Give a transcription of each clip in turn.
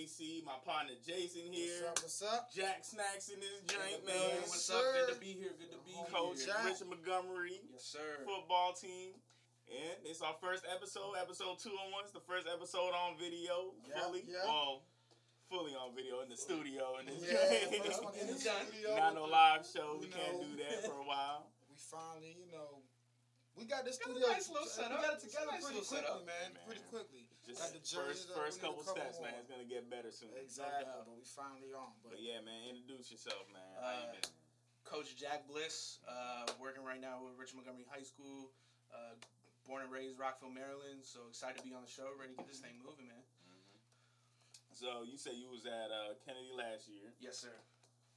house. It's JC, my partner Jason here. What's up? What's up? Jack Snacks in this joint, man. man. what's sir. up? Good to be here. Good to be Coach here. Jack. Richard Montgomery, Yes, sir. football team. And it's our first episode, episode two on one. It's the first episode on video, Yeah, fully. yeah. Well, fully on video in the studio. In this Yeah, first one in the It's studio. Not no live show. We You can't know. do that for a while. We finally, you know, we got this Got a studio. nice little uh, setup. We got it together nice pretty quickly, man. Man. Pretty quickly. Just Got the first up, first we need a couple couple steps, man. It's gonna get better soon. Exactly, doubt. but we finally on. But, But yeah, man, introduce yourself, man. How Uh, you been? Coach Jack Bliss, uh, working right now with Richard Montgomery High School. Uh, born and raised Rockville, Maryland. So excited to be on the show. Ready to get this thing moving, man. So you said you was at uh, Kennedy last year. Yes, sir.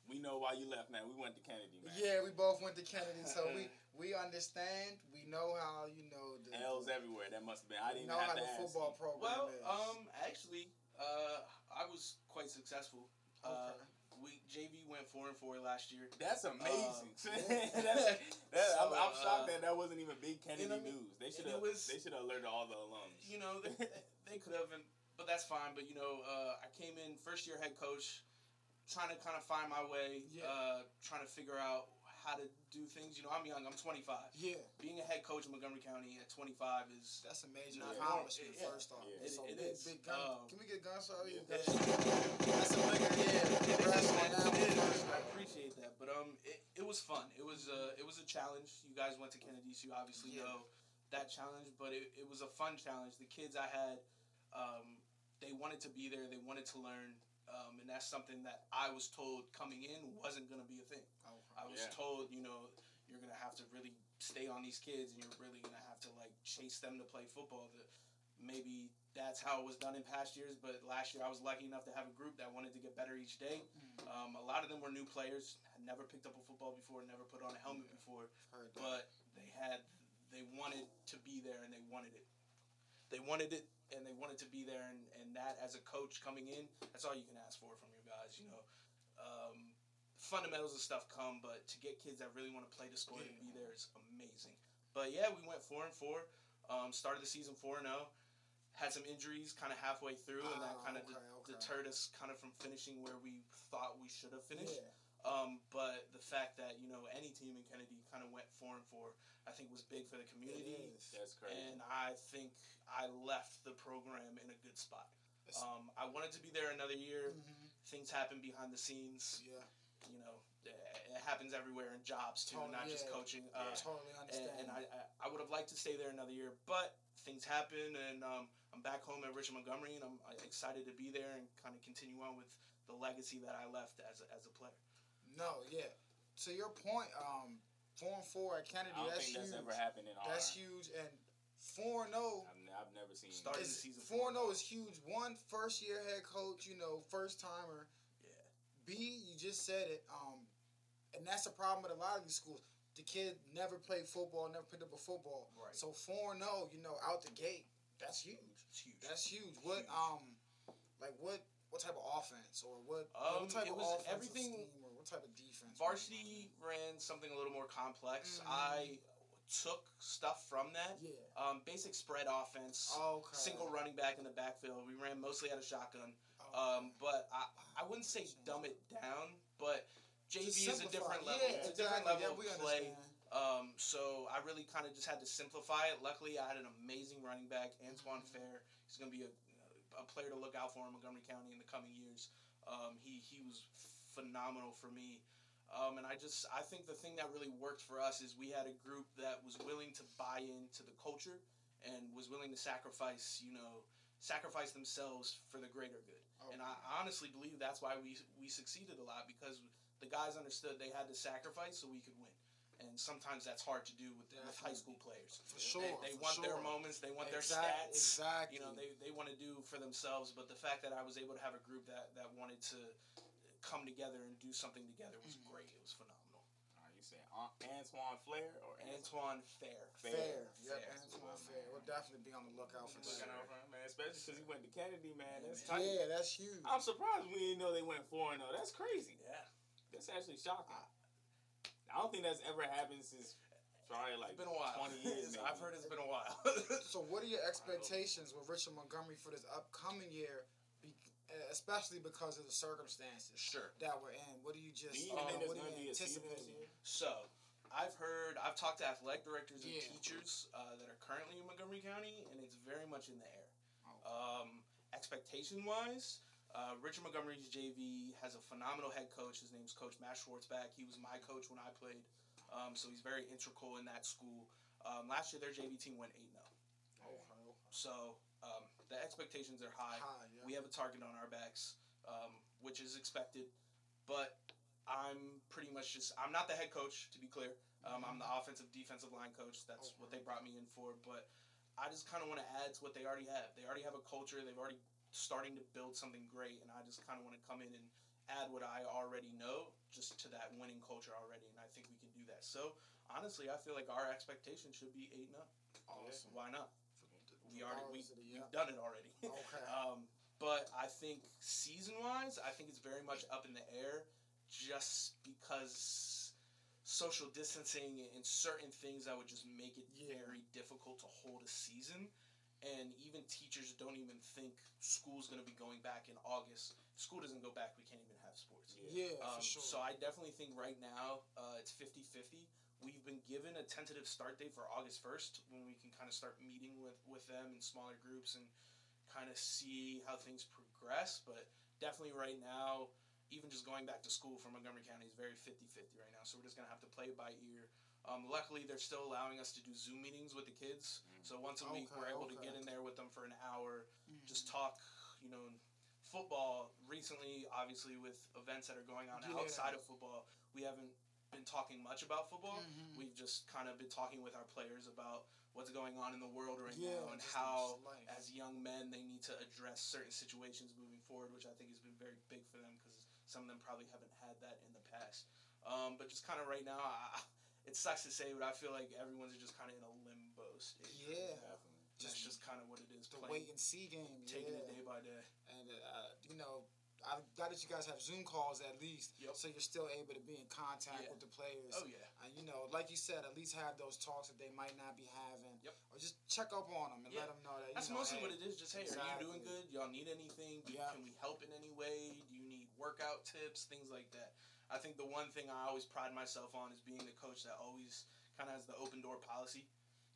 We know why you left, man. We went to Kennedy, man. yeah, we both went to Kennedy, so we we understand. We know how you know the L's everywhere. That must have been. I didn't know have how to the football you. program Well, is. um, actually, uh, I was quite successful. Uh, Okay. we JV went four and four last year. That's amazing. Uh, that's, that, I'm, I'm shocked uh, that that wasn't even big Kennedy you know what I mean? news. They should have. They should have alerted all the alums. you know, they, they, they could have, and, but that's fine. But you know, uh, I came in first year head coach, trying to kind of find my way, Yeah. uh, trying to figure out how to do things. You know, I'm young. I'm 25. yeah, Being a head coach in Montgomery County at 25 is that's a major Not accomplishment. normal. First off, Yeah. It's It- a it big, big gun. Um, Can we get gun show? You yeah. gun That's a big yeah. It Congrats is, on man. that It one is. first. I appreciate that, but um, it, it was fun. It was uh, it was a challenge. You guys went to Kennedy, so you obviously Yeah. know that challenge. But it, it was a fun challenge. The kids I had, um, they wanted to be there. They wanted to learn, um, and that's something that I was told coming in wasn't going to be a thing. Oh, I was Yeah. told, you know, you're gonna have to really stay on these kids, and you're really gonna have to like chase them to play football. The, maybe that's how it was done in past years, but last year I was lucky enough to have a group that wanted to get better each day. Um, a lot of them were new players, had never picked up a football before, never put on a helmet before, Heard but they had, they wanted to be there and they wanted it. They wanted it and they wanted to be there, and, and that as a coach coming in, that's all you can ask for from your guys. You know, um, fundamentals and stuff come, but to get kids that really want to play the sport and be there is amazing. But yeah, we went four and four. Um, started the season four and zero. Had some injuries kind of halfway through, and that Ah, kind of okay, okay. deterred us kind of from finishing where we thought we should have finished. Yeah. Um, but the fact that you know any team in Kennedy kind of went four and four, I think was big for the community, That's crazy. and I think I left the program in a good spot. Um, I wanted to be there another year. Mhm. Things happen behind the scenes. Yeah, You know, it happens everywhere in jobs too, Totally, not just yeah. coaching. Uh, totally and, understand. and I, I, I would have liked to stay there another year, but things happen, and um, I'm back home at Richard Montgomery, and I'm uh, excited to be there and kind of continue on with the legacy that I left as a, as a player. no, yeah. To your point, um, four and four at Kennedy. I don't that's think that's huge. ever happened in our. That's huge, and four and zero. I've, n- I've never seen. Started the season Four and zero is huge. One first year head coach, you know, first timer. Yeah. B, you just said it. Um, and that's the problem with a lot of these schools. The kid never played football, never picked up a football. Right. So four and zero, you know, out the gate, that's huge. It's huge. That's huge. What Huge. um, like what what type of offense or what, Um, what type it of was offensive everything- or what type of defense? Varsity ran something a little more complex. Mhm. I took stuff from that. Yeah. Um, basic spread offense. Okay. Single running back in the backfield. We ran mostly out of shotgun. Oh, Um, but I, I wouldn't say dumb it down, but JV is a different level. Yeah, it's a different exactly. level Yeah, of play. understand. Um, so I really kind of just had to simplify it. Luckily, I had an amazing running back, Antoine Mhm. Fair. He's going to be a, a player to look out for in Montgomery County in the coming years. Um, he he was phenomenal for me. Um, and I just I think the thing that really worked for us is we had a group that was willing to buy into the culture and was willing to sacrifice, you know, sacrifice themselves for the greater good. And I honestly believe that's why we we succeeded a lot because the guys understood they had to sacrifice so we could win. And sometimes that's hard to do with, the, with high school players. For sure, They, they for want their moments, they want Exact- their stats. Exactly. You know, they, they want to do for themselves. But the fact that I was able to have a group that, that wanted to come together and do something together was Mhm. great. It was phenomenal. Are you saying Antoine Flair or Antoine? Antoine Fair. fair. Fair. Yep, Fair. Antoine Fair. We'll definitely be on the lookout for Looking that. out for him, man, especially because he went to Kennedy, man. Yeah, That's man. tight. Yeah, that's huge. I'm surprised we didn't know they went four and zero. That's crazy. Yeah. That's actually shocking. I don't think that's ever happened since Probably like It's been a while. 20 years. I've heard it's been a while. So, what are your expectations with Richard Montgomery for this upcoming year, be, uh, especially because of the circumstances sure. that we're in? What do you just, Do you you even know, think there's what do going to be you a season this anticipate? year? So, I've heard, I've talked to athletic directors and Yeah. teachers uh, that are currently in Montgomery County, and it's very much in the air. Oh. Um, expectation wise, uh, Richard Montgomery's JV has a phenomenal head coach. His name's Coach Matt Schwartzback. He was my coach when I played, um, so he's very integral in that school. Um, last year, their JV team went 8 0. Okay, okay. So, um, the expectations are high. High, yeah. We have a target on our backs, um, which is expected. But I'm pretty much just I'm not the head coach to be clear. Um, I'm the offensive defensive line coach. That's what they brought me in for. But I just kind of want to add to what they already have. They already have a culture. They've already starting to build something great, and I just kind of want to come in and add what I already know just to that winning culture already. And I think we can do that. So honestly, I feel like our expectation should be eight and up. Awesome. Why not? We already we, we've done it already. Okay. Um, but I think season wise, I think it's very much up in the air just because social distancing and certain things that would just make it Yeah. very difficult to hold a season. And even teachers don't even think school's going to be going back in August. If school doesn't go back, we can't even have sports. Yeah, Um, for sure. So I definitely think right now uh, it's 50 50. We've been given a tentative start date for August 1st when we can kind of start meeting with, with them in smaller groups and kind of see how things progress. But definitely right now, even just going back to school for Montgomery County is very 50 50 right now. So we're just going to have to play it by ear. Um, luckily, they're still allowing us to do Zoom meetings with the kids. So once a week, Okay, we're able to get in there with them for an hour, Mhm. just talk, you know, football recently obviously with events that are going on Yeah. outside of football we haven't been talking much about football Mhm. we've just kind of been talking with our players about what's going on in the world right Yeah, now and how as young men they need to address certain situations moving forward which i think has been very big for them because some of them probably haven't had that in the past um, but just kind of right now I, it sucks to say but i feel like everyone's just kind of in a limbo right Yeah. now. Definitely. that's just kind of what it is the playing wait and see game. taking yeah. it day by day And uh, you know, I'm glad that you guys have Zoom calls at least, Yep. so you're still able to be in contact Yeah. with the players. oh yeah And you know, like you said, at least have those talks that they might not be having, Yep. or just check up on them and Yeah. let them know that. You That's know, mostly hey, what it is. Just hey, are you doing good? Y'all need anything? Do-. Can we help in any way? Do you need workout tips? Things like that. I think the one thing I always pride myself on is being the coach that always kind of has the open door policy.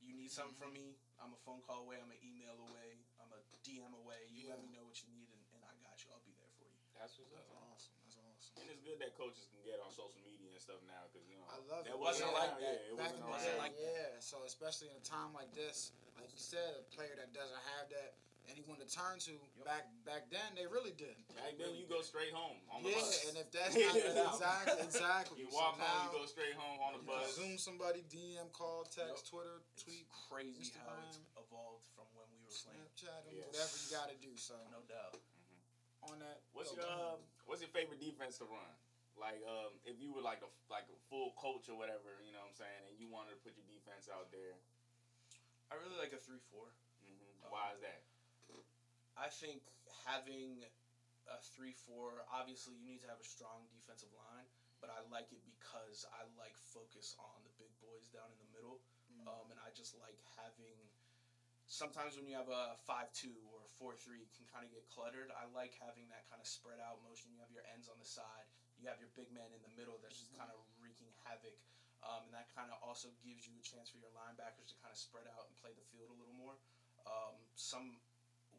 You need something from mm-hmm. me, I'm a phone call away, I'm an email away, I'm a DM away. You let me know what you need, and, and I got you. I'll be there for you. That's what's That's up. awesome. That's awesome. And it's good that coaches can get on social media and stuff now because you know I love that it. wasn't Yeah. like that. Yeah, it Back wasn't in the day, like that. yeah. So especially in a time like this, like you said, a player that doesn't have that anyone to turn to. Yep. Back back then, they really did. Back then, you go straight home on the Yeah, bus. and if that's Yeah. not exactly exactly, You So walk now, home, you go straight home on the you bus. Zoom somebody, DM, call, text, Yep. Twitter, It's tweet, crazy how it's evolved from when we were playing. Snapchat, and Yeah. whatever you got to do. So No doubt. on that, What's your come um, What's your favorite defense to run? Like um, if you were like a like a full coach or whatever, you know what I'm saying, and you wanted to put your defense out there. I really like a three four. hmm Why is that? I think having a three four, obviously you need to have a strong defensive line, but I like it because I like focus on the big boys down in the middle, Mm. um, and I just like having. Sometimes when you have a five two or a four three, it can kind of get cluttered. I like having that kind of spread out motion. You have your ends on the side, you have your big man in the middle that's just kind of wreaking havoc. Um, and that kind of also gives you a chance for your linebackers to kind of spread out and play the field a little more. Um, some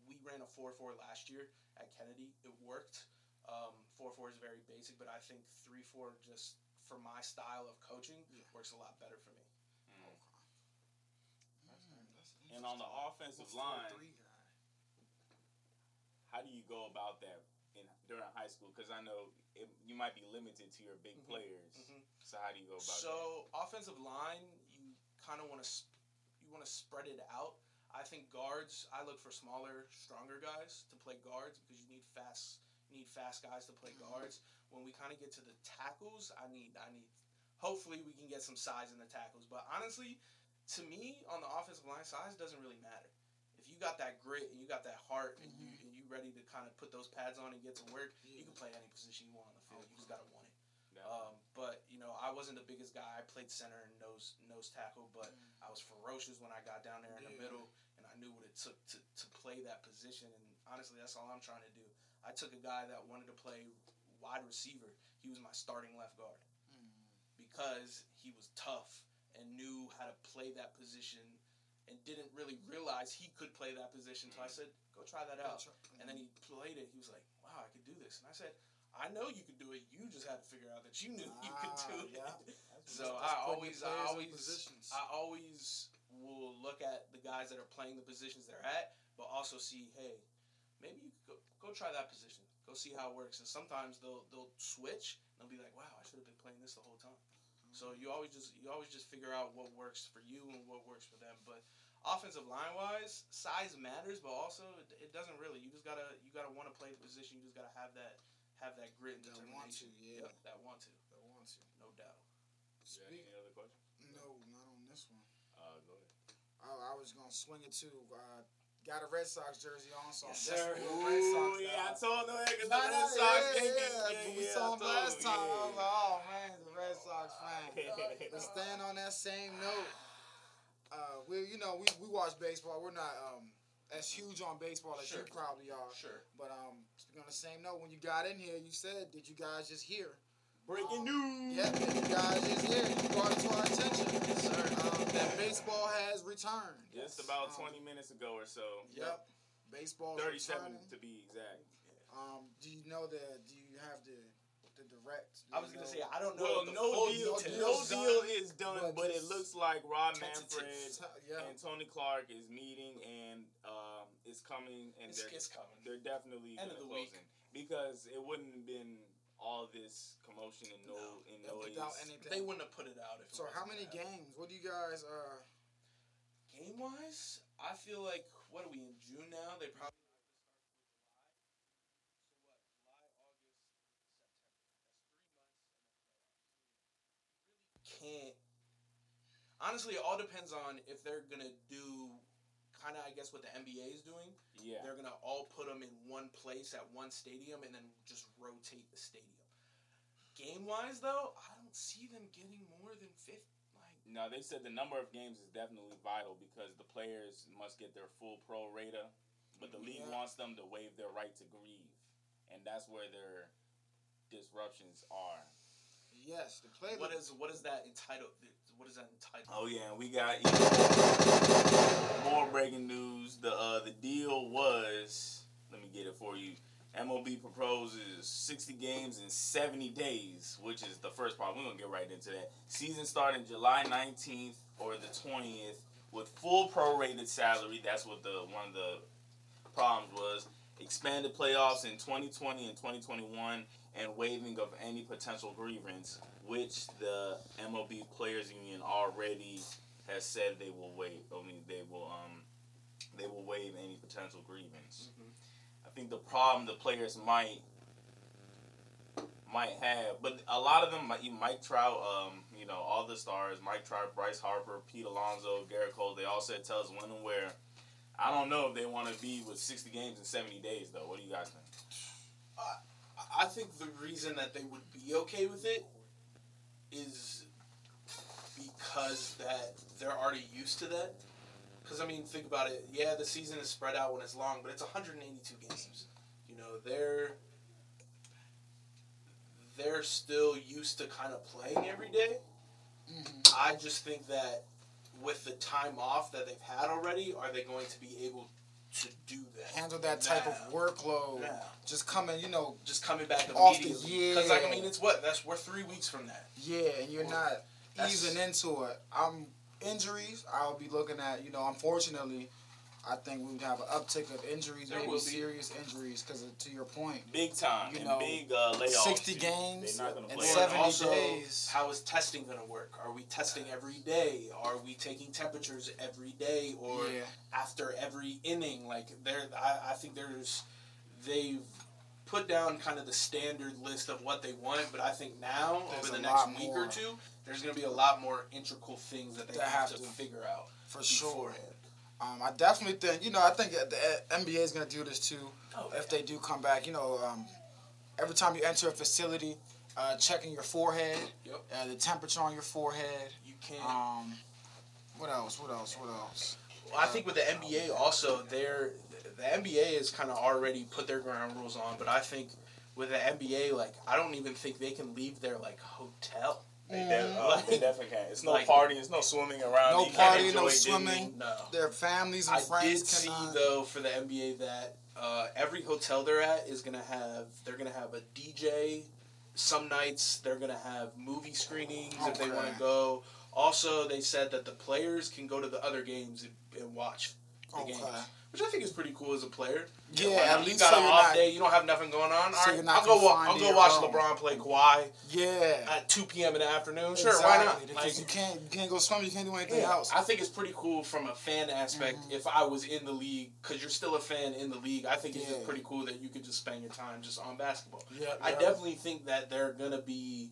we ran a four four last year at Kennedy. It worked. Um, four four is very basic, but I think three four just for my style of coaching Yeah. works a lot better for me. Mm. Mm, And on the offensive Four, line, three guy. how do you go about that in during high school? Because I know it, you might be limited to your big Mhm. players. Mhm. So how do you go about So offensive line, you kind of want to sp- you want to spread it out. I think guards. I look for smaller, stronger guys to play guards because you need fast. You need fast guys to play mm-hmm. guards. When we kind of get to the tackles, I need I need. Hopefully, we can get some size in the tackles. But honestly, to me, on the offensive line, size doesn't really matter. If you got that grit and you got that heart and you mm-hmm. and you ready to kind of put those pads on and get to work, you can play any position you want on the field. You just gotta want it. Um, but you know, I wasn't the biggest guy. I played center and nose nose tackle, but mm. I was ferocious when I got down there in the middle, and I knew what it took to, to play that position. And honestly, that's all I'm trying to do. I took a guy that wanted to play wide receiver. He was my starting left guard mm. because he was tough and knew how to play that position and didn't really realize he could play that position. So I mm. said, "Go try that out." And then he played it. He was like, "Wow, I could do this." And I said, "I know you could do it. You just had to figure out that you knew you could do Ah, it." yeah. So That's I always, I always. I always will look at the guys that are playing the positions they're at, but also see, hey, maybe you could go, go try that position. Go see how it works. And sometimes they'll they'll switch and they'll be like, wow, I should have been playing this the whole time. So you always just you always just figure out what works for you and what works for them. But offensive line wise, size matters, but also it, it doesn't really. You just gotta you gotta want to play the position. You just gotta have that have that grit and That want determination. to, yeah. Yep, that want to, I want to. no doubt. You got Speak, any other questions? no, not on this one. Uh, go ahead. I, I was gonna swing it too. Uh, got a Red Sox jersey on, so I'm Yes, definitely sir. Red Sox Ooh, guy. yeah, I told no niggas Nah, the nah, Red Sox. yeah, Yeah, yeah, yeah, we yeah, saw I him last him, time. I was like, oh man, the Red Sox fan. But staying on that same note, uh, we you know we, we watch baseball. We're not um as huge on baseball as Sure. you probably are. Sure. But um, speaking on the same note, when you got in here, you said, "Did you guys just hear?" Breaking news. Yeah, did you guys just hear? You brought it to our attention. Yes, sir. Um, that baseball has returned. Just about Um, 20 minutes ago or so. Yep. Baseball 37 returning. to be exact. Um, do you know that? Do you have the the direct? I was you gonna say I don't know. Well, no full deal, details. no deal is done, but but it looks like Rob tentative. Manfred Yeah. and Tony Clark is meeting and um, is coming, and It's, they're it's coming. they're definitely End of gonna the week. because it wouldn't have been all this commotion and no, in No. and noise. without anything. They wouldn't have put it out if. it So how many games? What do you guys? Uh, Game wise, I feel like what are we in June now? They probably. Can't. Honestly, it all depends on if they're gonna do, kind of I guess what the NBA is doing. yeah, They're gonna all put them in one place at one stadium and then just rotate the stadium. Game wise, though, I don't see them getting more than fifty. Like no, they said the number of games is definitely vital because the players must get their full pro rata, but the league Yeah. wants them to waive their right to grieve, and that's where their disruptions are. Yes, the play. what is what is that entitled? What is that entitled? Oh yeah, we got more breaking news. The uh, the deal was let me get it for you. MLB proposes 60 games in 70 days, which is the first part. We're gonna get right into that. Season starting July 19th or the 20th with full prorated salary. That's what the one of the problems was. Expanded playoffs in 2020 and 2021, and waiving of any potential grievance, which the MLB Players Union already has said they will waive. I mean, they will um, they will waive any potential grievance. Mhm. I think the problem the players might might have, but a lot of them, like even Mike Trout, um, you know, all the stars, Mike Trout, Bryce Harper, Pete Alonso, Gerrit Cole, they all said tell us when and where. I don't know if they want to be with 60 games in 70 days, though. What do you guys think? I think the reason that they would be okay with it is because that they're already used to that. Because I mean, think about it. Yeah, the season is spread out when it's long, but it's 182 games. You know, they're they're still used to kind of playing every day. Mhm. I just think that with the time off that they've had already, are they going to be able to do that? handle that type of workload. Nah. Just coming, you know, Just coming back Off the- immediately. Because like I mean, it's what that's we're three weeks from that. yeah, and you're not easing into it. I'm injuries. I'll be looking at, you know, unfortunately, I think we would have an uptick of injuries, There maybe serious injuries, because to your point, Big time. You and know, big uh, layoffs. 60 too. games They're not going to and 70 also, days. how is testing going to work? Are we testing every day? Are we taking temperatures every day or yeah, after every inning? Like there, I, I think there's they've put down kind of the standard list of what they want, but I think now There's over the next week more. or two, there's going to be a lot more integral things that they That have, have to, to- figure out for sure. Um, I definitely think, you know, I think the NBA is going to do this too. Oh, if they do come back, you know, um, every time you enter a facility, uh, checking your forehead, Yep. uh, the temperature on your forehead. You can't. Um, what else? What else? What else? Well, I think with the NBA also, they're the NBA has kind of already put their ground rules on, but I think with the NBA, like I don't even think they can leave their like hotel. They, de- oh, they definitely can't. It's no Like- partying. It's no swimming around. No You partying, no enjoy Disney. swimming. No. Their families and I friends I did see cannot. though for the NBA that uh, every hotel they're at is gonna have they're gonna have a DJ. Some nights they're gonna have movie screenings if they want to go. Also, they said that the players can go to the other games and, and watch the Okay. games, which I think is pretty cool as a player. Yeah, Why at you least got so an off not- day, you don't have nothing going on. So All right, I'll go. I'll go watch home. LeBron play Kawhi Yeah. at two p.m. in the afternoon. Sure, exactly, why not? Because Like, you can't you can't go swim. You can't do anything yeah, else. I think it's pretty cool from a fan aspect. Mhm. If I was in the league, because you're still a fan in the league, I think it's Yeah. pretty cool that you could just spend your time just on basketball. Yeah, I definitely think that they're gonna be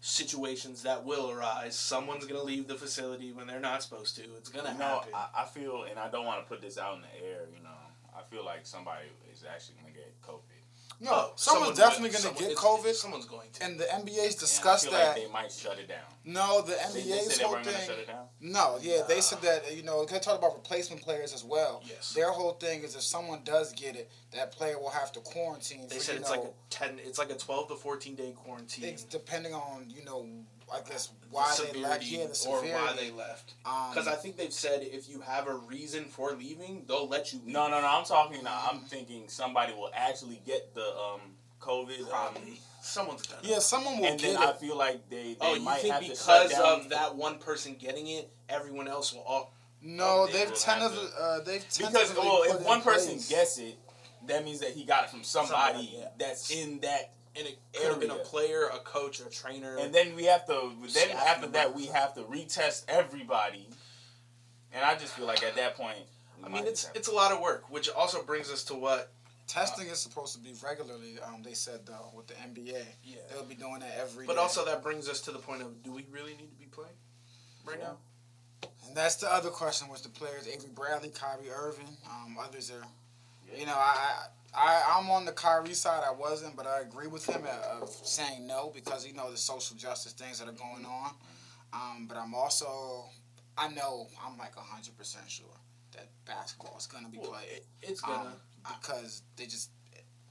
situations that will arise. Someone's gonna leave the facility when they're not supposed to. It's gonna You know, happen. I, I feel, and I don't want to put this out in the air. You know, I feel like somebody is actually gonna get COVID. No, Oh, someone's someone definitely gonna Someone- get COVID, Someone's going to. and the NBA's discussed that. like they might shut it down. no, the they NBA's said they whole thing. shut it down. No, yeah, they said that you know they talked about replacement players as well. yes. Their whole thing is if someone does get it, that player will have to quarantine. They for, said it's know, like a ten. It's like a twelve to fourteen day quarantine. it's depending on you know I guess why the they left. Yeah, the or why they left. um, Because I think they've said if you have a reason for leaving, they'll let you leave. No, no, no. I'm talking. now. I'm thinking somebody will actually get the um COVID. Um, Someone's gonna. yeah, someone will and get then it. I feel like they, they Oh, you might think have to because shut down of that one person getting it, everyone else will all. no, they they've will tentatively have uh, they've Because well, if in one person gets it, that means that he got it from somebody, Somebody, yeah. that's in that. And it could have been a player, a coach, a trainer. And then we have to. Then after that, we have to retest everybody. And I just feel like at that point, we I mean, it's it's a lot of work, which also brings us to what. testing is supposed to be regularly. Um, they said though with the NBA, Yeah. they'll be doing that every But day. also that brings us to the point of, do we really need to be playing right Yeah. now? And that's the other question was the players Avery Bradley, Kyrie Irving, um, others are. You know, I, I I'm on the Kyrie side. I wasn't, but I agree with him uh, of saying no because you know the social justice things that are going on. Um, but I'm also I know I'm like hundred percent sure that basketball is gonna be Well, played it, it's gonna. um, because they just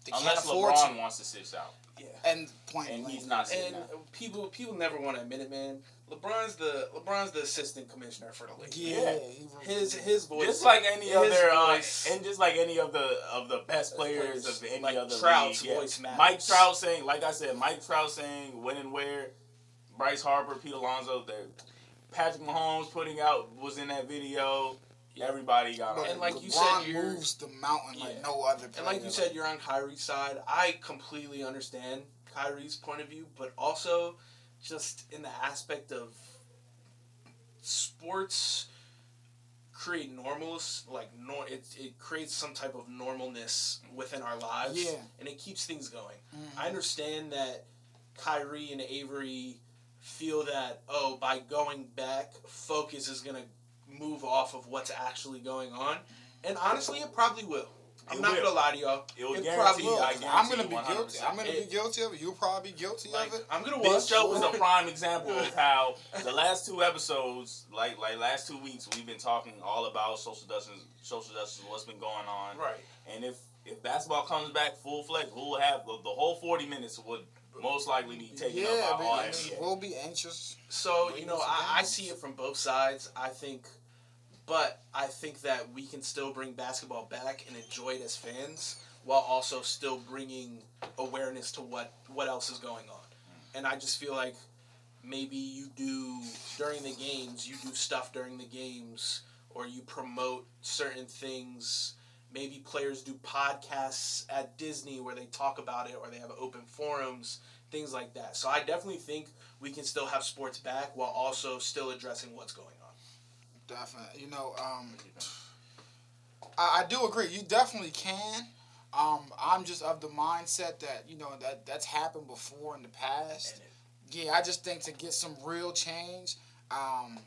they unless can't afford LeBron to. wants to sit out, yeah. And point and blank. he's not sitting And out. people people never want to admit it, man. LeBron's the LeBron's the assistant commissioner for the league. Yeah, Yeah. His his voice. Just like any his other, uh, and just like any of the of the best players players, of any like other Trout's league. voice matters. Mike Trout saying, like I said, Mike Trout saying when and where, Bryce Harper, Pete Alonso, there, Patrick Mahomes putting out was in that video. Everybody got But on. And like LeBron you said, you're- moves the mountain like no other. And like you said, you're on Kyrie's side. I completely understand Kyrie's point of view, but also just in the aspect of sports create normals like nor it, it creates some type of normalness within our lives Yeah. and it keeps things going Mhm. i understand that kyrie and avery feel that oh by going back focus is going to move off of what's actually going on and honestly it probably will i'm It not will. going to lie to y'all it will it probably I will. guarantee I'm gonna be 100%. guilty. I'm gonna be guilty of it. You'll probably be guilty like, of it. i'm going to This watch show is a prime example of how the last two episodes, like like last two weeks, we've been talking all about social justice, social justice, what's been going on, right and if if basketball comes back full fledged, we'll have the, the whole forty minutes would most likely be taken yeah, up by all I mean, NBA. we'll be anxious. So you know, I, I see it from both sides. I think, but I think that we can still bring basketball back and enjoy it as fans, while also still bringing awareness to what what else is going on. And I just feel like maybe you do during the games, you do stuff during the games, or you promote certain things. Maybe players do podcasts at Disney where they talk about it, or they have open forums, things like that. So I definitely think we can still have sports back while also still addressing what's going on. Definitely. You know, um, I, I do agree. You definitely can. Um, I'm just of the mindset that you know that that's happened before in the past. Yeah, I just think to get some real change, um,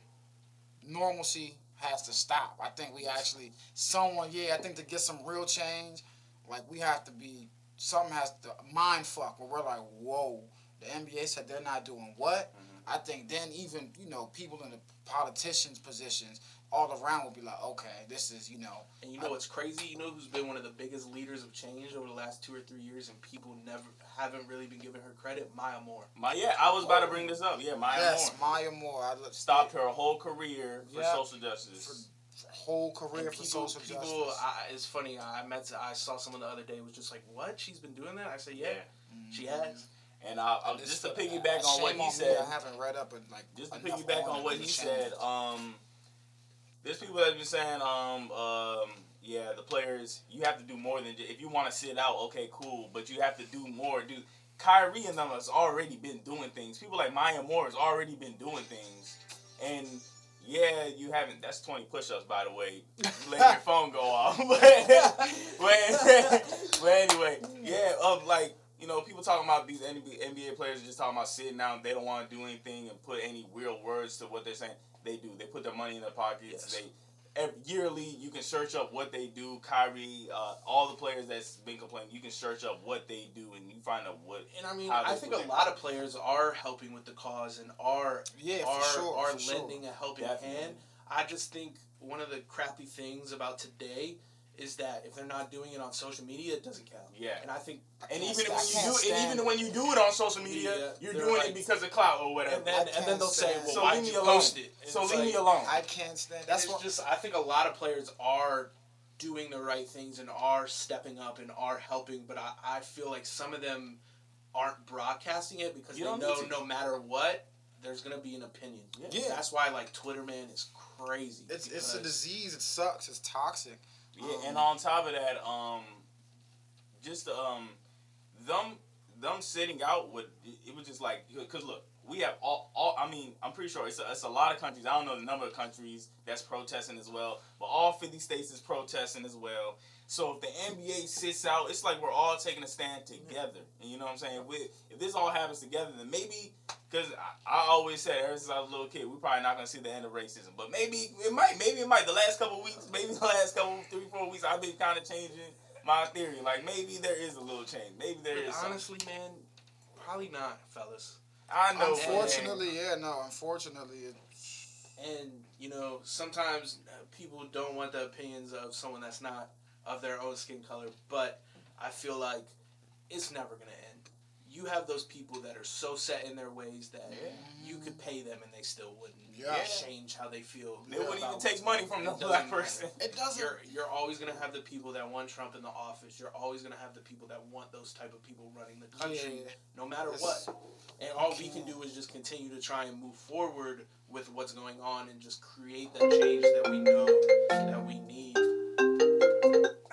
normalcy has to stop. I think we actually someone yeah, I think to get some real change, like we have to be something has to mind fuck where we're like, whoa, The NBA said they're not doing what. Mhm. I think then even you know people in the politicians' positions all around will be like, okay, this is you know And you know what's crazy? You know who's been one of the biggest leaders of change over the last two or three years, and people never haven't really been giving her credit. Maya Moore. My yeah, I was about to bring this up. Yeah, Maya yes, Moore Maya Moore. I looked, stopped her whole career for Yeah. social justice. whole career And for people, social people, justice. I, it's funny. I met, I saw someone the other day was just like, "What? She's been doing that?" I said, "Yeah, she has." And I, I, It's just to piggyback on what shame he me, said, I haven't read up and like just to piggyback on it what to he change said, um, there's people that have been saying, um, um, yeah, the players, you have to do more than just, if you want to sit out, okay, cool, but you have to do more. Do Kyrie and them has already been doing things. People like Maya Moore has already been doing things, and yeah, you haven't. That's 20 push-ups, by the way. Let your phone go off. but, but, but anyway, yeah, um, like you know, people talking about these NBA players are just talking about sitting down. They don't want to do anything and put any real words to what they're saying. They do. They put their money in their pockets. Yes. They every, yearly you can search up what they do. Kyrie, uh, all the players that's been complaining, you can search up what they do and you find out what. And I mean, I think a lot of players are helping with the cause and are yeah, are sure, are for sure. lending a helping Definitely. hand. I just think one of the crappy things about today is that if they're not doing it on social media, it doesn't count. Yeah. And I think And can't even sta- I when you can't do, and even when you do it on social media, Media, you're doing like- it because of clout or whatever. and then and then they'll say, "Well, so why leave did me you alone. post it?" And So leave like- me alone. I can't stand. That's That's what. just. I think a lot of players are doing the right things and are stepping up and are helping, but I, I feel like some of them aren't broadcasting it because You they know no matter what, there's gonna be an opinion. Yeah. That's why like Twitter man is crazy. It's it's a disease. It sucks. It's toxic. Yeah, Um, and on top of that, um, just um, them them sitting out would it was just like because look, we have all, all I mean, I'm pretty sure it's a, it's a lot of countries. I don't know the number of countries that's protesting as well, but all 50 states is protesting as well. So if the NBA sits out, it's like we're all taking a stand together. And you know what I'm saying? We, if this all happens together, then maybe because I, I always said ever since I was a little kid, we're probably not gonna see the end of racism. But maybe it might. Maybe it might. The last couple of weeks, maybe the last couple three four weeks, I've been kind of changing my theory. Like maybe there is a little change. Maybe there But is. something. honestly, man, probably not, fellas. I know. Unfortunately, yeah, no. Unfortunately, it, And you know, sometimes uh, people don't want the opinions of someone that's not of their own skin color, but I feel like it's never gonna end. You have those people that are so set in their ways that Yeah. you could pay them and they still wouldn't Yeah. change how they feel. They wouldn't even take money from the black person. it doesn't. You're you're always gonna have the people that want Trump in the office. You're always gonna have the people that want those type of people running the country, Yeah. no matter It's- what. And all we can do is just continue to try and move forward with what's going on and just create that change that we know that we need.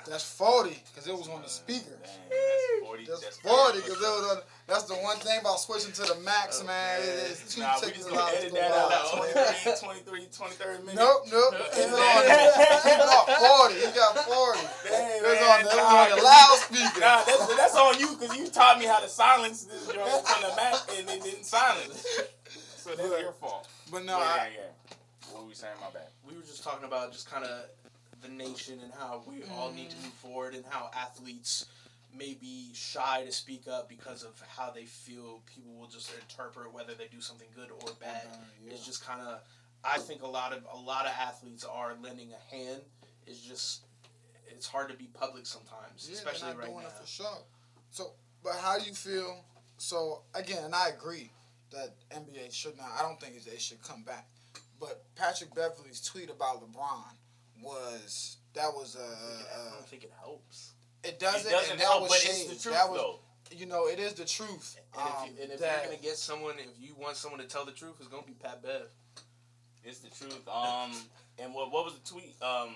That's forty because it was on the speaker. Dang, that's 40. That's that's forty because it was on. That's the one thing about switching to the max, Oh, man. man. It is two Nah, we seconds just edit that out. out. 23, 23, 23rd minute. Nope, nope. Nope. Keep it on there. Keep it on forty. You got forty. Dang, It was man, on. It was nah, on the loudspeaker. Nah, that's, that's on you because you taught me how to silence this joint from the Mac and it didn't silence. So that's your fault. But no, yeah, I, yeah, yeah. What were we saying? My bad. We were just talking about just kind of the nation and how we all need to mm. move forward and how athletes may be shy to speak up because of how they feel people will just interpret whether they do something good or bad. Uh, yeah. It's just kind of I think a lot of a lot of athletes are lending a hand. It's just it's hard to be public sometimes, Yeah, especially right doing now. it for sure. So, but how do you feel? So again, and I agree that NBA should not. I don't think they should come back. But Patrick Beverley's tweet about LeBron was that was a. I Uh, don't think it helps. it doesn't. it doesn't and that help, was but shade. it's the truth that was, though. You know, it is the truth. And Um, if, you, and if that- you're gonna get someone, if you want someone to tell the truth, it's gonna be Pat Bev. It's the truth. Um, and what what was the tweet? Um,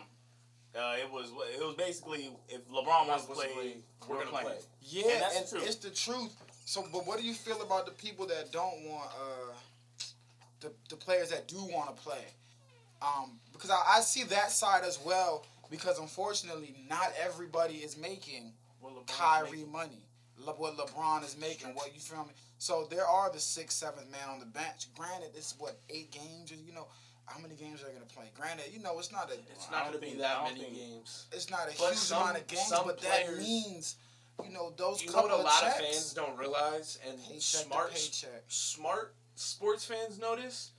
uh, it was it was basically if LeBron wants to to play, play, we're, we're gonna playing. play. Yeah, And that's and the truth. it's the truth. So, but what do you feel about the people that don't want uh, the the players that do want to play? Um, because I, I see that side as well. Because unfortunately, not everybody is making Well, Kyrie making- money. Le- what LeBron is making, what you feel me? So there are the sixth, seventh man on the bench. Granted, it's what eight games. You know, how many games are they gonna play? Granted, you know, it's not a It's I not gonna be that many think- games. it's not a But huge some- amount of games, but players- that means, you know those You know what a lot checks, of fans don't realize, and paycheck smart paycheck. smart sports fans notice.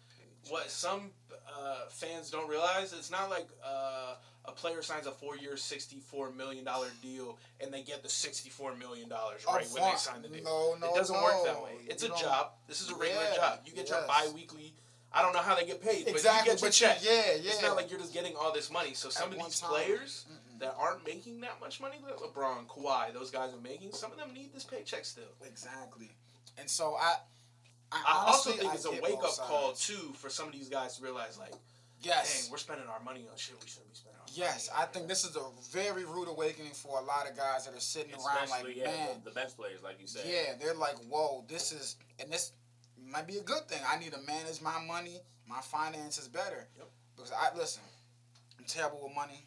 What some uh, fans don't realize, it's not like uh, a player signs a four-year, sixty-four million dollar deal, and they get the sixty-four million dollars Up right when they sign the deal. No, no, it doesn't work that way. It's You a job. This is a regular Yeah, job. You get your yes. bi-weekly. I don't know how they get paid, Exactly, but you get your but you- check. yeah, It's not like you're just getting all this money. So some At of these time. players Mm-mm. that aren't making that much money, like LeBron, Kawhi, those guys are making. Some of them need this paycheck still. Exactly. And so I, I, I also think I it's a wake up both call too for some of these guys to realize, like, Yes. dang, we're spending our money on shit we shouldn't be spending. Our Yes, money I on. think this is a very rude awakening for a lot of guys that are sitting around like, yeah, man, the, the best players, like you said. yeah, they're like, whoa, this is, and this might be a good thing. I need to manage my money, my finances better. Yep. Because I listen, I'm terrible with money.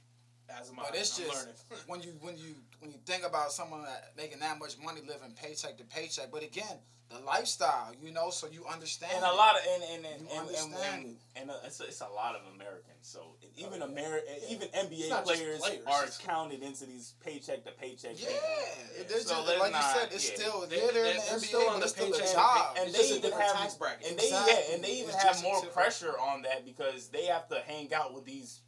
As am I. But it's I'm just learning. when you when you when you think about someone that making that much money living paycheck to paycheck, but again, the lifestyle, you know, so you understand. And a lot of and and and You and, and, and, and, uh, it's, a, it's a lot of Americans. So even Ameri- even NBA players, players, are counted into these paycheck to paycheck. Yeah, things. it- So just, like not- you said, it's yeah. still They- yeah, they're, they're- in the they're NBA, still on but the it's still a paycheck, job. and It's they just even different have tax bracket. and they Exactly. yeah, and they even It's have more pressure on that because they have to hang out with these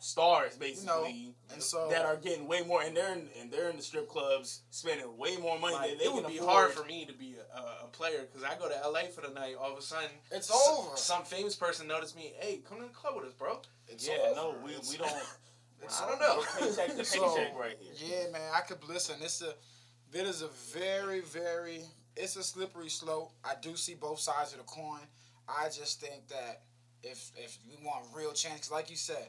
stars basically and so that are getting way more and they're in and they're in the strip clubs spending way more money Like, than they it would can be afford. hard for me to be a, a, a player because I go to LA for the night. All of a sudden, it's s- over. Some famous person noticed me. Hey, come to the club with us, bro. It's yeah, over. no, we, It's- we don't. it's I don't know. Paycheck to So, paycheck right here. Yeah, man, I could listen. It's a, it is a very, very, it's a slippery slope. I do see both sides of the coin. I just think that if if we want real change, like you said,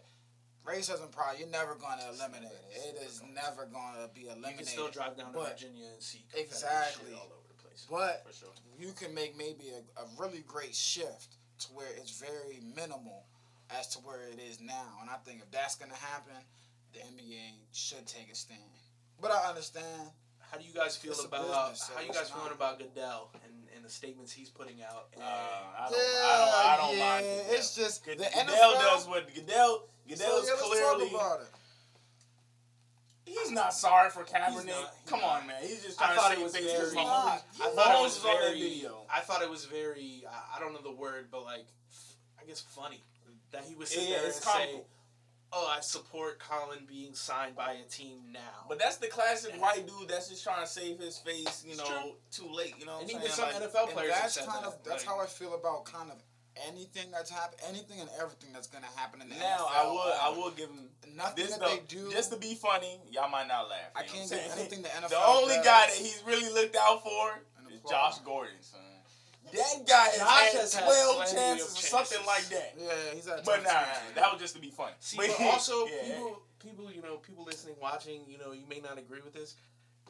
racism probably you're never gonna eliminate it. It is never gonna be eliminated. You can still drive down to Virginia and see Exactly. all over the place. But For sure. you can make maybe a, a really great shift to where it's very minimal as to where it is now. And I think if that's gonna happen, the NBA should take a stand. But I understand. How do you guys feel about business, so how you guys feeling about Goodell the statements he's putting out? And Uh, I don't, yeah, I don't, I don't yeah, mind. Goodell. it's just Good, the Goodell does what Goodell. So, yeah, clearly about it. he's not sorry for Kaepernick. not- he's Come not. on, man. He's just I trying thought to it save was very. Mahomes. not. I thought it Mahomes was is on that very. video. I thought it was very. I- I don't know the word, but like, I guess funny that he was sit Yeah, there it's and say, comical. "Oh, I support Colin being signed by a team now." But that's the classic white dude that's just trying to save his face, you It's know, true. too late, you know what and I'm even saying? some Like, NFL players that's kind that. of that's Like, how I feel about kind of anything that's happened, anything and everything that's gonna happen in the now NFL. I would I Uh, would give him Nothing this that though, they do. just to be funny. Y'all might not laugh. I can't give anything the NFL. The only does guy that he's really looked out for is. Josh Gordon, son. That guy has Josh had has had 12 chances or something like that. Yeah, he's at. But nah, nah, 22. that was just to be funny. See, but also yeah, people, people, you know, people listening, watching, you know, you may not agree with this.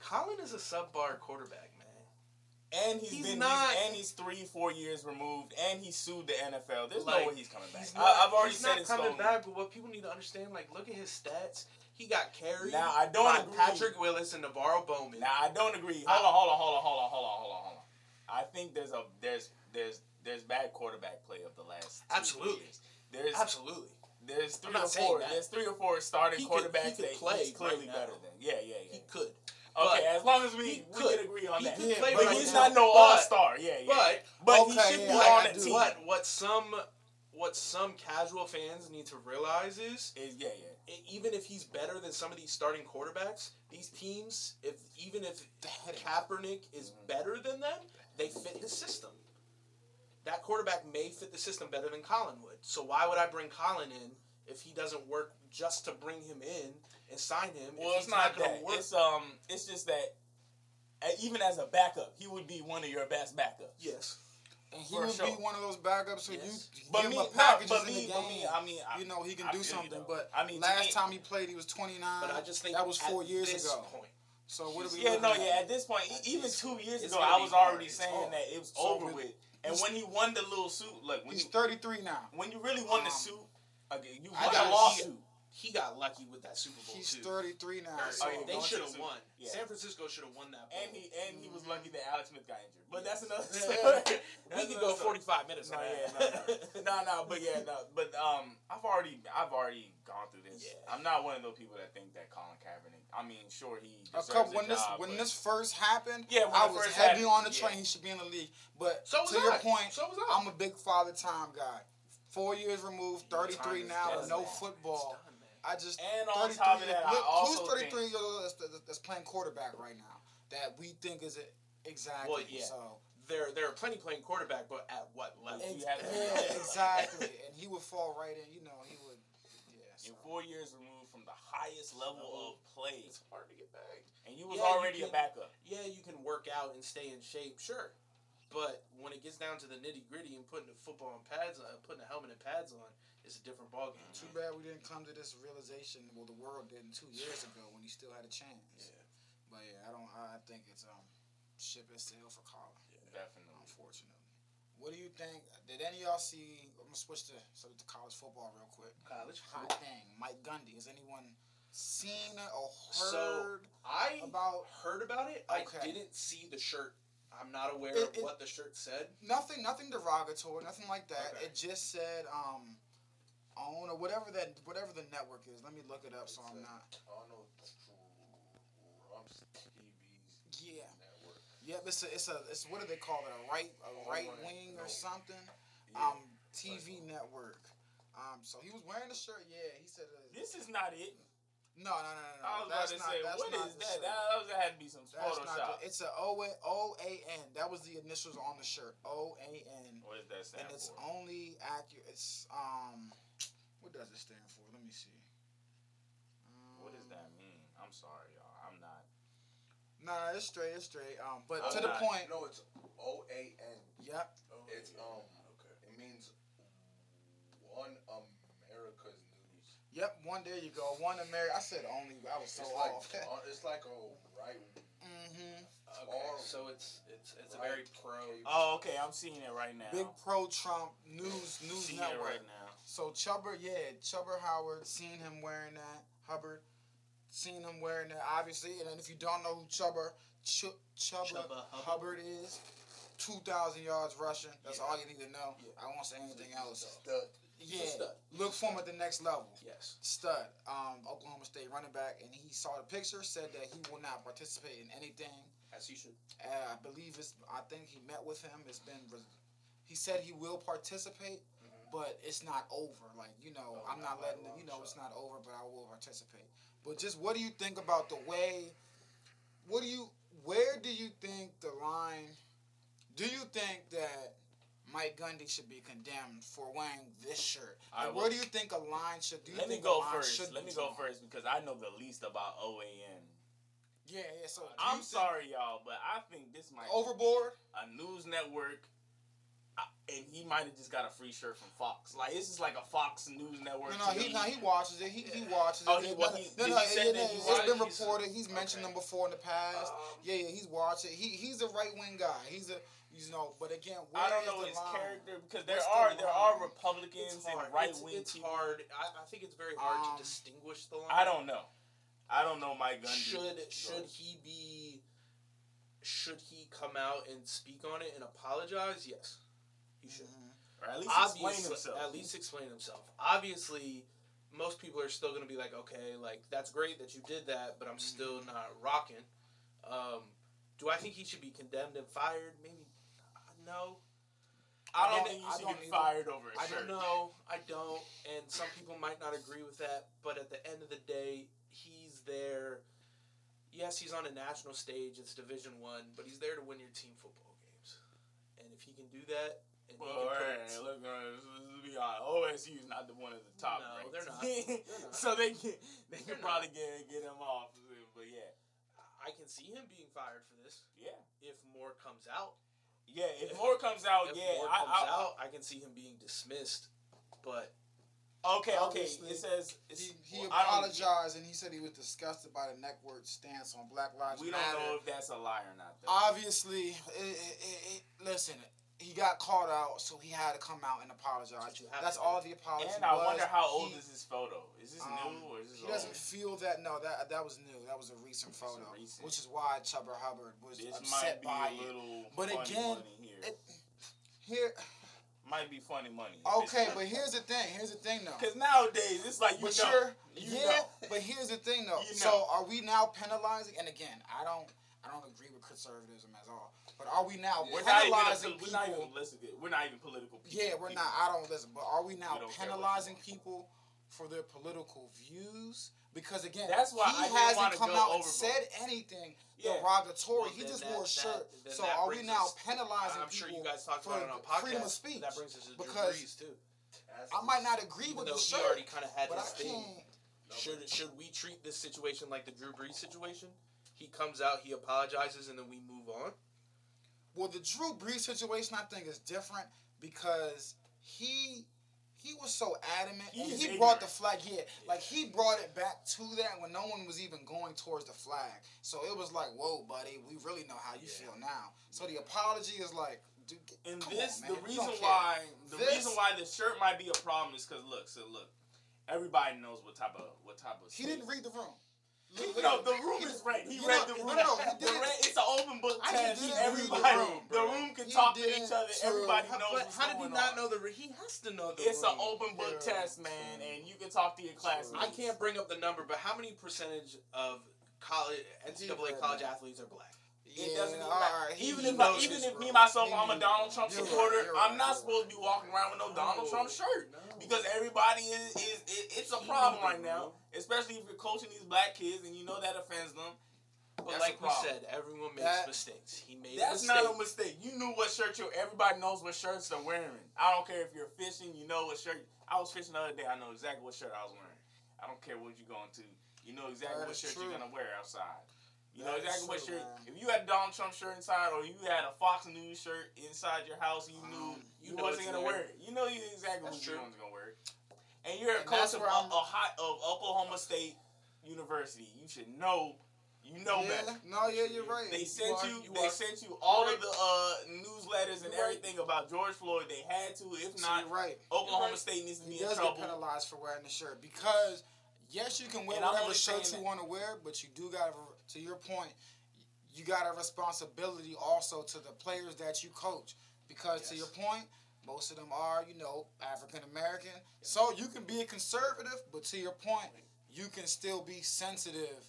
Colin is a subpar quarterback, man. And he's He's been not- he's, and he's three, four years removed, and he sued the NFL. There's Like, no way he's coming back. He's I, not, have already he's said not it's coming stone. back. But what people need to understand, like, look at his stats. He got carried Now I don't by agree. Patrick Willis and NaVorro Bowman. Now I don't agree. Hold on, hold on, hold on, hold on, hold on, hold on, hold on. I think there's a there's there's there's bad quarterback play of the last two Absolutely. years. There's Absolutely, there's three or four that. there's three or four starting He could- quarterbacks he could that play he's clearly right better than. Yeah, yeah, yeah. he could. Okay, but as long as we, we could. can agree on He that. could play but right he's now. not no all star. Yeah, yeah. But but he Okay, should be yeah, on I a team. what what some what some casual fans need to realize is Is yeah, yeah. even if he's better than some of these starting quarterbacks, these teams, if even if. Kaepernick is Mhm. better than them, they fit the system. That quarterback may fit the system better than Colin would. So why would I bring Colin in if he doesn't work just to bring him in and sign him? Well, if it's he's not that. work. It's um, it's just that uh, even as a backup, he would be one of your best backups. yes. And he For would sure. be one of those backups who Yes. you But give me, him no, a packages but in me, the game. but me, I mean, I, you know, he can I do feel you, something. But I mean, last me- time he played, he was 29. But I just think that was four at years this ago. Point, So what are we? Yeah, no, at? yeah. At this point, even two years It's ago, I was already It's saying hard. that it was So over with- with. And when he won the little suit, like when He's you 33 now. when you really won the Um, suit, okay, you I won got- a lawsuit. he got lucky with that Super Bowl He's too. 33 now. So Oh, yeah, they should have won. Yeah. San Francisco should have won that. Bowl. And he and he was lucky that Alex Smith got injured. But that's another Yeah. story. we That's could go 45 minutes No, yeah, no, no, no, no, but yeah, no, but um, I've already, I've already gone through this. Yeah. I'm not one of those people that think that Colin Kaepernick. I mean, sure he A couple, a when this job, when this first happened, Yeah, I was heavy happened, on the yeah. train. He should be in the league. But So to your I. point, So. I'm a big father time guy. Four years removed, 33 now, done, no man. football. Done. I just And on 33 top of that, look, who's 33 think- years old that's, that's playing quarterback right now that we think is it exactly. Well, yeah. So There, there are plenty playing quarterback, but at what level? You ex- yeah, exactly, and he would fall right in. You know, he would. Yeah. So. You're four years removed the highest level of play, It's hard to get back. and you was Yeah, you already a backup. Yeah, you can work out and stay in shape, sure. But when it gets down to the nitty gritty and putting the football and pads on, putting a helmet and pads on, it's a different ballgame. Too bad we didn't come to this realization. Well, the world didn't two years ago when he still had a chance. Yeah. But yeah, I don't. I think it's um, ship is sail for Colin. Definitely. Unfortunately. What do you think? Did any of y'all see? I'm gonna switch to so to college football real quick. College. Hot thing, Mike Gundy. Has anyone seen or So- heard I about? heard about it. Okay. I didn't see the shirt. I'm not aware It- of what the shirt said. Nothing, nothing derogatory, nothing like that. Okay. It just said um, own or whatever that whatever the network is. Let me look it up so I'm not. Arnold Trumps TV's Yeah. network. Yep, it's a, it's a, it's what do they call it? A right, a Oh, right wing or something? Um, TV network. Um, so he was wearing the shirt. Yeah, he said. Uh, This is not it. no, no, no, no, no. I was that's about to not, say, that's what is that? shirt. That was, had to be some That's Photoshop. not. The, it's a O A O A N. That was the initials on the shirt. O A N. what does that stand And it's for? only accurate. It's um, what does it stand for? Let me see. What does Um, that mean? I'm sorry, y'all. I'm not. No, it's straight. It's straight. Um, but I'm to the not- point. No, it's O A N. Yep. It's um. Okay. It means one America's news. Yep. One. There you go. One America. I said only. I was so it's like off. uh, it's like a right. mm-hmm. Okay. So it's it's it's a very pro. Oh, okay. I'm seeing it right now. Big pro Trump news news seeing it network. right now. So Chuba, yeah, Chuba Howard, seen him wearing that. Hubbard, seen him wearing it, Obviously, and then if you don't know who Chuba Ch- Chuba, Chuba Hubbard. Hubbard. is, two thousand yards rushing. That's Yeah. all you need to know. Yeah. I won't say anything else. Stud. Yeah, stud. look for him at the next level. Yes. Stud, um, Oklahoma State running back, and he saw the picture, said that he will not participate in anything As he should. uh, I believe it's. I think he met with him. It's been. res- He said he will participate, but it's not over. Like you know, Oh, I'm not letting. it- You know, it's not over, but I will participate. But just what do you think about the way? What do you? Where do you think the line? Do you think that Mike Gundy should be condemned for wearing this shirt? Like, where do you think a line should? Do Let me go first. should Let me go first because I know the least about OAN. Yeah, yeah. So I'm sorry, y'all, but I think this might be Overboard. a news network, and he might have just got a free shirt from Fox. Like this is like a Fox News Network. No, no, he no, he watches it. He, he watches it. Oh, he wa- no, he- no, no, he yeah, he it's watched- been reported. He's mentioned them before in the past. Um, yeah, yeah, he's watched it. He he's a right wing guy. He's a you know, but again, I don't know the his line? character because there What's the are there are? Republicans It's and right It's, wing it's people. hard. I, I think it's very hard Um, to distinguish the line. I don't know. I don't know Mike Gundy. Should should he be? Should he come out and speak on it and apologize? Yes, he should. Mhm. or at least explain himself. at least explain himself. Obviously, most people are still going to be like, okay, like that's great that you did that, but I'm still not rocking. Um, do I think he should be condemned and fired? Maybe uh, no. I don't think you should get fired over a I shirt. don't know. I don't. And some people might not agree with that. But at the end of the day, he's there. Yes, he's on a national stage. It's Division One, but he's there to win your team football games. And if he can do that, Well, can hey, put- look, uh, let's, let's be honest. OSU is not the one of the top No, ranked. they're not. They're not. so they can they They're can not. probably get get him off. But yeah, I can see him being fired for this yeah, if more comes out. yeah. If, If- more comes out, if yeah, more I, comes I, out, I can see him being dismissed. But Okay, okay. It says it's, He, he well, apologized and he said he was disgusted by the network stance on Black Lives We Matter. don't know if that's a lie or not. Though. Obviously, it, it, it, it, listen, he got called out, so he had to come out and apologize. That's to. all the apology And I was. wonder how old He- is this photo? Is this um, new or is this old? He old? doesn't feel that. No, that that was new. That was a recent It's a photo, recent. which is why Chuba Hubbard was This upset might be by a it. little But funny again, money here. it- Here, might be funny money. okay, but here's the thing. Here's the thing, though. because nowadays it's like you But know, you're, you yeah. know. But here's the thing, though. You So are we now penalizing? And again, I don't, I don't agree with conservatism at all. But are we now We're not even a, penalizing we're not people? even listen, we're not even political. People. Yeah, we're people. not. I don't listen. But are we now We don't care what penalizing people for their political views? Because again, That's why he I hasn't come go out and said anything Yeah. derogatory. Well, he just that- wore a that- shirt. then So that are we brings now us- penalizing I'm people sure you guys talked for about it on podcast. freedom of speech? That brings us to Drew Because Brees too. That's I might not agree Even with though the he shirt, already kind of had but I his thing. can't. Should should we treat this situation like the Drew Brees situation? He comes out, he apologizes, and then we move on. Well, the Drew Brees situation, I think, is different because he he was so adamant He and he ignorant. brought the flag. Yeah, like he brought it back to that when no one was even going towards the flag. So it was like, whoa, buddy, we really know how you Yeah. feel now. So the apology is like, dude, get- And this, on, the reason why, the This- reason why the shirt might be a problem is because look, so look, everybody knows what type of what type of. he didn't read the room. He, Look- no, the room is read. He you read know- the room. no, he The didn't- it's an open book I test. didn't read the Everybody, room, the room can He talk to each other. true. Everybody How, knows but what's how did he not on. know the? Room? He has to know the. It's an open book Yeah. test, man, and you can talk to your classmates. I can't bring up the number, but how many percentage of college NCAA college athletes are black? It Yeah, doesn't even matter. right, even if I, even his if me myself He I'm a knows. Donald Trump You're right, supporter, you're I'm not you're supposed to be walking around with no Donald No, Trump shirt no. because everybody is, is it, it's a He problem right now, rule. especially if you're coaching these black kids and you know that offends them. But That's like we said, everyone makes That- mistakes. He made That's a not a mistake. You knew what shirt you. Everybody knows what shirts they're wearing. I don't care if you're fishing. You know what shirt. I was fishing the other day. I know exactly what shirt I was wearing. I don't care what you're going to. You know exactly That what is shirt true. you're gonna wear outside. You know exactly what shirt. man. If you had a Donald Trump shirt inside, or you had a Fox News shirt inside your house, you knew Um, you, you know wasn't gonna wear it. You know you exactly That's what you true. was gonna wear. it. And you're a And coach of, a hot of Oklahoma State University. You should know. You know yeah, better. no, yeah, you're right. They sent are- you. you they are- sent you all of the uh, newsletters and right. everything about George Floyd. They had to. If So not, right. Oklahoma right. State needs to be He in does trouble. get penalized for wearing the shirt because yes, you can wear And whatever shirts you want to wear, but you do got to your point. You got a responsibility also to the players that you coach because to your point, most of them are you know African American. So you can be a conservative, but to your point, you can still be sensitive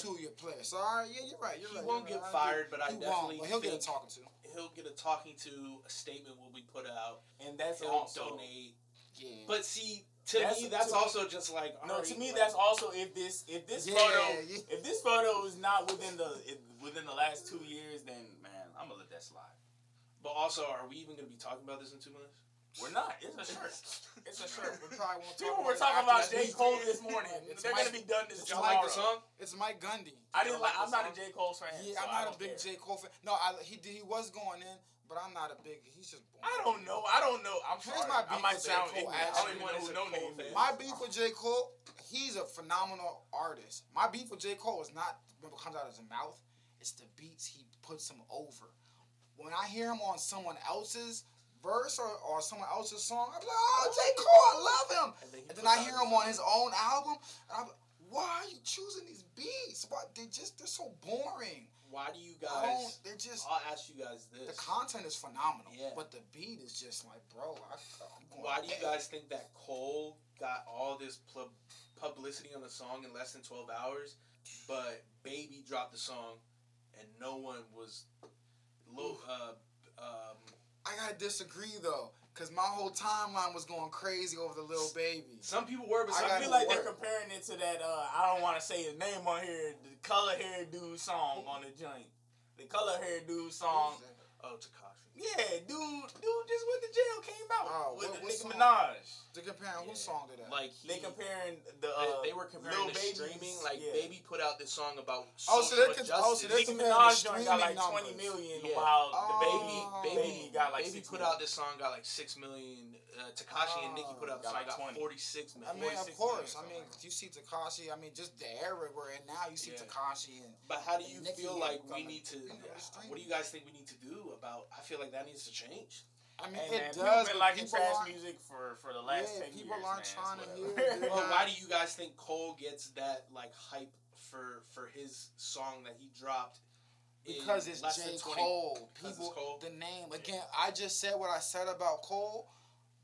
to your players. So all right, yeah, you're right. You're He right. won't you're get right. fired, but I he definitely won't. But he'll get a talking to. he'll get a talking to. A statement will be put out. and that's He'll also. donate. Yeah. But see, to That's- me, that's to- also just like No, to me like, that's also if this if this Yeah, photo yeah. if this photo is not within the if, within the last two years, then man, I'm gonna let that slide. But also, are we even going to be talking about this in two months? We're not. It's a shirt. It's a shirt. We probably won't talk People were it talking about that J. news. Cole this morning. It's They're Mike- gonna be done this Did tomorrow. like the song? It's Mike Gundy. I didn't like. like I'm not a song? Cole fan. Yeah, so I'm not a don't big care. J. Cole fan. No, I, he he was going in, but I'm not a big. He's just. Boring. I don't know. I don't know. I'm Here's sorry. my I beef might with J. sound Cole, ignorant. I don't actually. even know who no name is. My beef with J. Cole, he's a phenomenal artist. My beef with J. Cole is not what comes out of his mouth; it's the beats he puts him over. When I hear him on someone else's verse or, or someone else's song, I'm like, "Oh, J. Cole, I love him." And then, he And then I hear him on his own album, and I'm like, "Why are you choosing these beats? Why they just they're so boring." Why do you guys? they're just I'll ask you guys this: the content is phenomenal, Yeah. but the beat is just like, bro. I, I'm going Why do you guys think that Cole got all this pub- publicity on the song in less than 12 hours, but Baby dropped the song and no one was low, uh, um, I gotta disagree though, cause my whole timeline was going crazy over the Lil Baby. some people were, but I some I feel like they're comparing it to that. Uh, I don't want to say his name on here. The color hair dude song on the joint. The color hair dude song. Oh, Tekashi. Yeah, dude, dude just went to jail, came out Oh, with what- what Nicki song? Minaj. To comparing Yeah. whose song to that? Like he, They comparing the they, uh, they were comparing Lil the Baby's- streaming. Like yeah. Baby put out this song about Oh, so social they're con- oh, so they're Nicki comparing the Minaj got like twenty numbers. million, Yeah. while Oh. the baby Baby, baby got like Baby 6 put million. out this song, got like six million. Uh, Tekashi and Nicki put out the Got song, like got 20. forty six I million. mean, of 46 course. I mean, you see Tekashi. I mean, just the era we're in now. You see Yeah. Tekashi and But how do you feel like we need to? you know, the streaming. What do you guys think we need to do about. I feel like that needs to change. I mean, Hey, it man, does. been liking trash music for, for the last Yeah, 10 people years, aren't man, trying to hear Well, why do you guys think Cole gets that like hype for for his song that he dropped? because it's J. than 20 Cole. People, Cole? the name again. I just said what I said about Cole,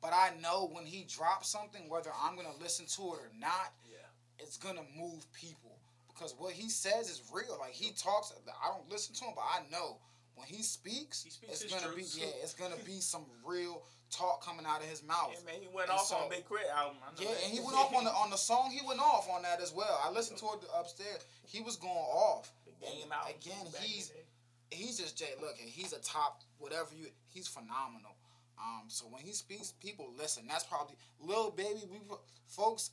but I know when he drops something, whether I'm gonna listen to it or not, Yeah. it's gonna move people because what he says is real. Like he talks, I don't listen to him, but I know when he speaks, He speaks it's gonna truth. be yeah, it's gonna be some real talk coming out of his mouth. Yeah, man, he went And off so- on Big K.R.I.T. album. I know Yeah, that. and he went off on the on the song. He went off on that as well. I listened to it upstairs. He was going off. Out. Again, he's he's just Jay. Look, he's a top whatever you. He's phenomenal. Um, so when he speaks, people listen. That's probably Lil Baby. We folks,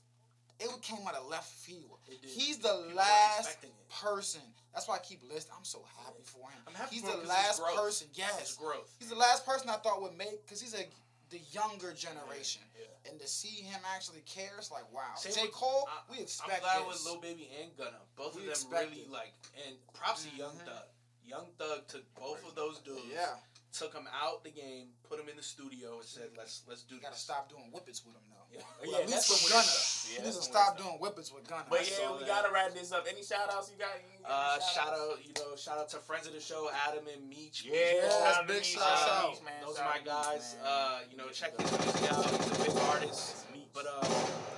it came out of left field. He's the People last person. That's why I keep listening. I'm so happy for him. I'm happy he's for the him last growth. person. Yes, growth. he's the last person I thought would make because he's a the younger generation. Yeah. And to see him actually care, it's like wow. Same J with- Cole, I- we I'm expect glad this. with Lil Baby and Gunna. Both We of them really it. like and props to Young Mhm. Thug. Young Thug took both of those dudes, yeah, took him out the game, put him in the studio, and said, "Let's let's do you gotta this." stop doing whippets with him though. Yeah. Well, Yeah, at least that's with some Gunna, weird stuff. Yeah, he that's needs to stop doing whippets with Gunna. But yeah, saw we that. gotta wrap this up. Any shout outs you got? You Uh, any shout out, you know, shout out to friends of the show, Adam and Meech. Yeah, Yes, shout out big shout shout out. Meech, man. Those Shout are my out guys. Man. Uh, you know, check his music out. He's a big artist. But uh,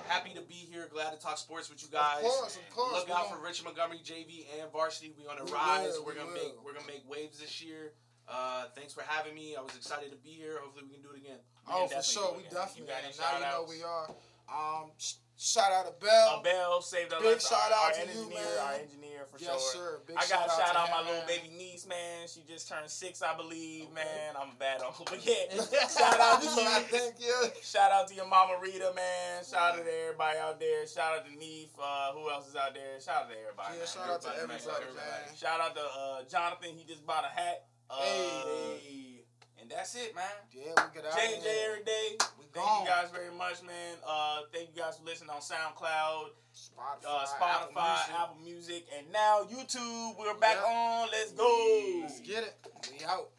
happy to be here. Glad to talk sports with you guys. Of course, of course. Look out gonna- for Richard Montgomery JV and varsity. We on a We rise. will, we're we gonna will. make we're gonna make waves this year. Uh, thanks for having me. I was excited to be here. Hopefully, we can do it again. We Oh, for sure. We definitely You got Now you know we are. Um, sh- shout out to Bell. Uh, Bell saved our Big life. shout our, out our to you, man. Our engineer for yes, sure. sir. Big I got to shout out my little baby niece, man. She just turned six, I believe, Okay. man. I'm a bad uncle, but yeah. shout out to I you. think yeah. Shout out to your mama Rita, man. Shout out to everybody out there. Shout out to Neef. Uh, who else is out there? Shout out to everybody. Yeah, man. shout out to everybody, everybody. man. Shout out to uh, Jonathan. He just bought a hat. Uh, Hey. And that's it, man. Yeah, we get out. JJ every day. We Thank gone. you guys very much, man. Uh, thank you guys for listening on SoundCloud, Spotify, uh, Apple Music. Apple Music, and now YouTube. We're back Yep. on. Let's go. Let's get it. We out.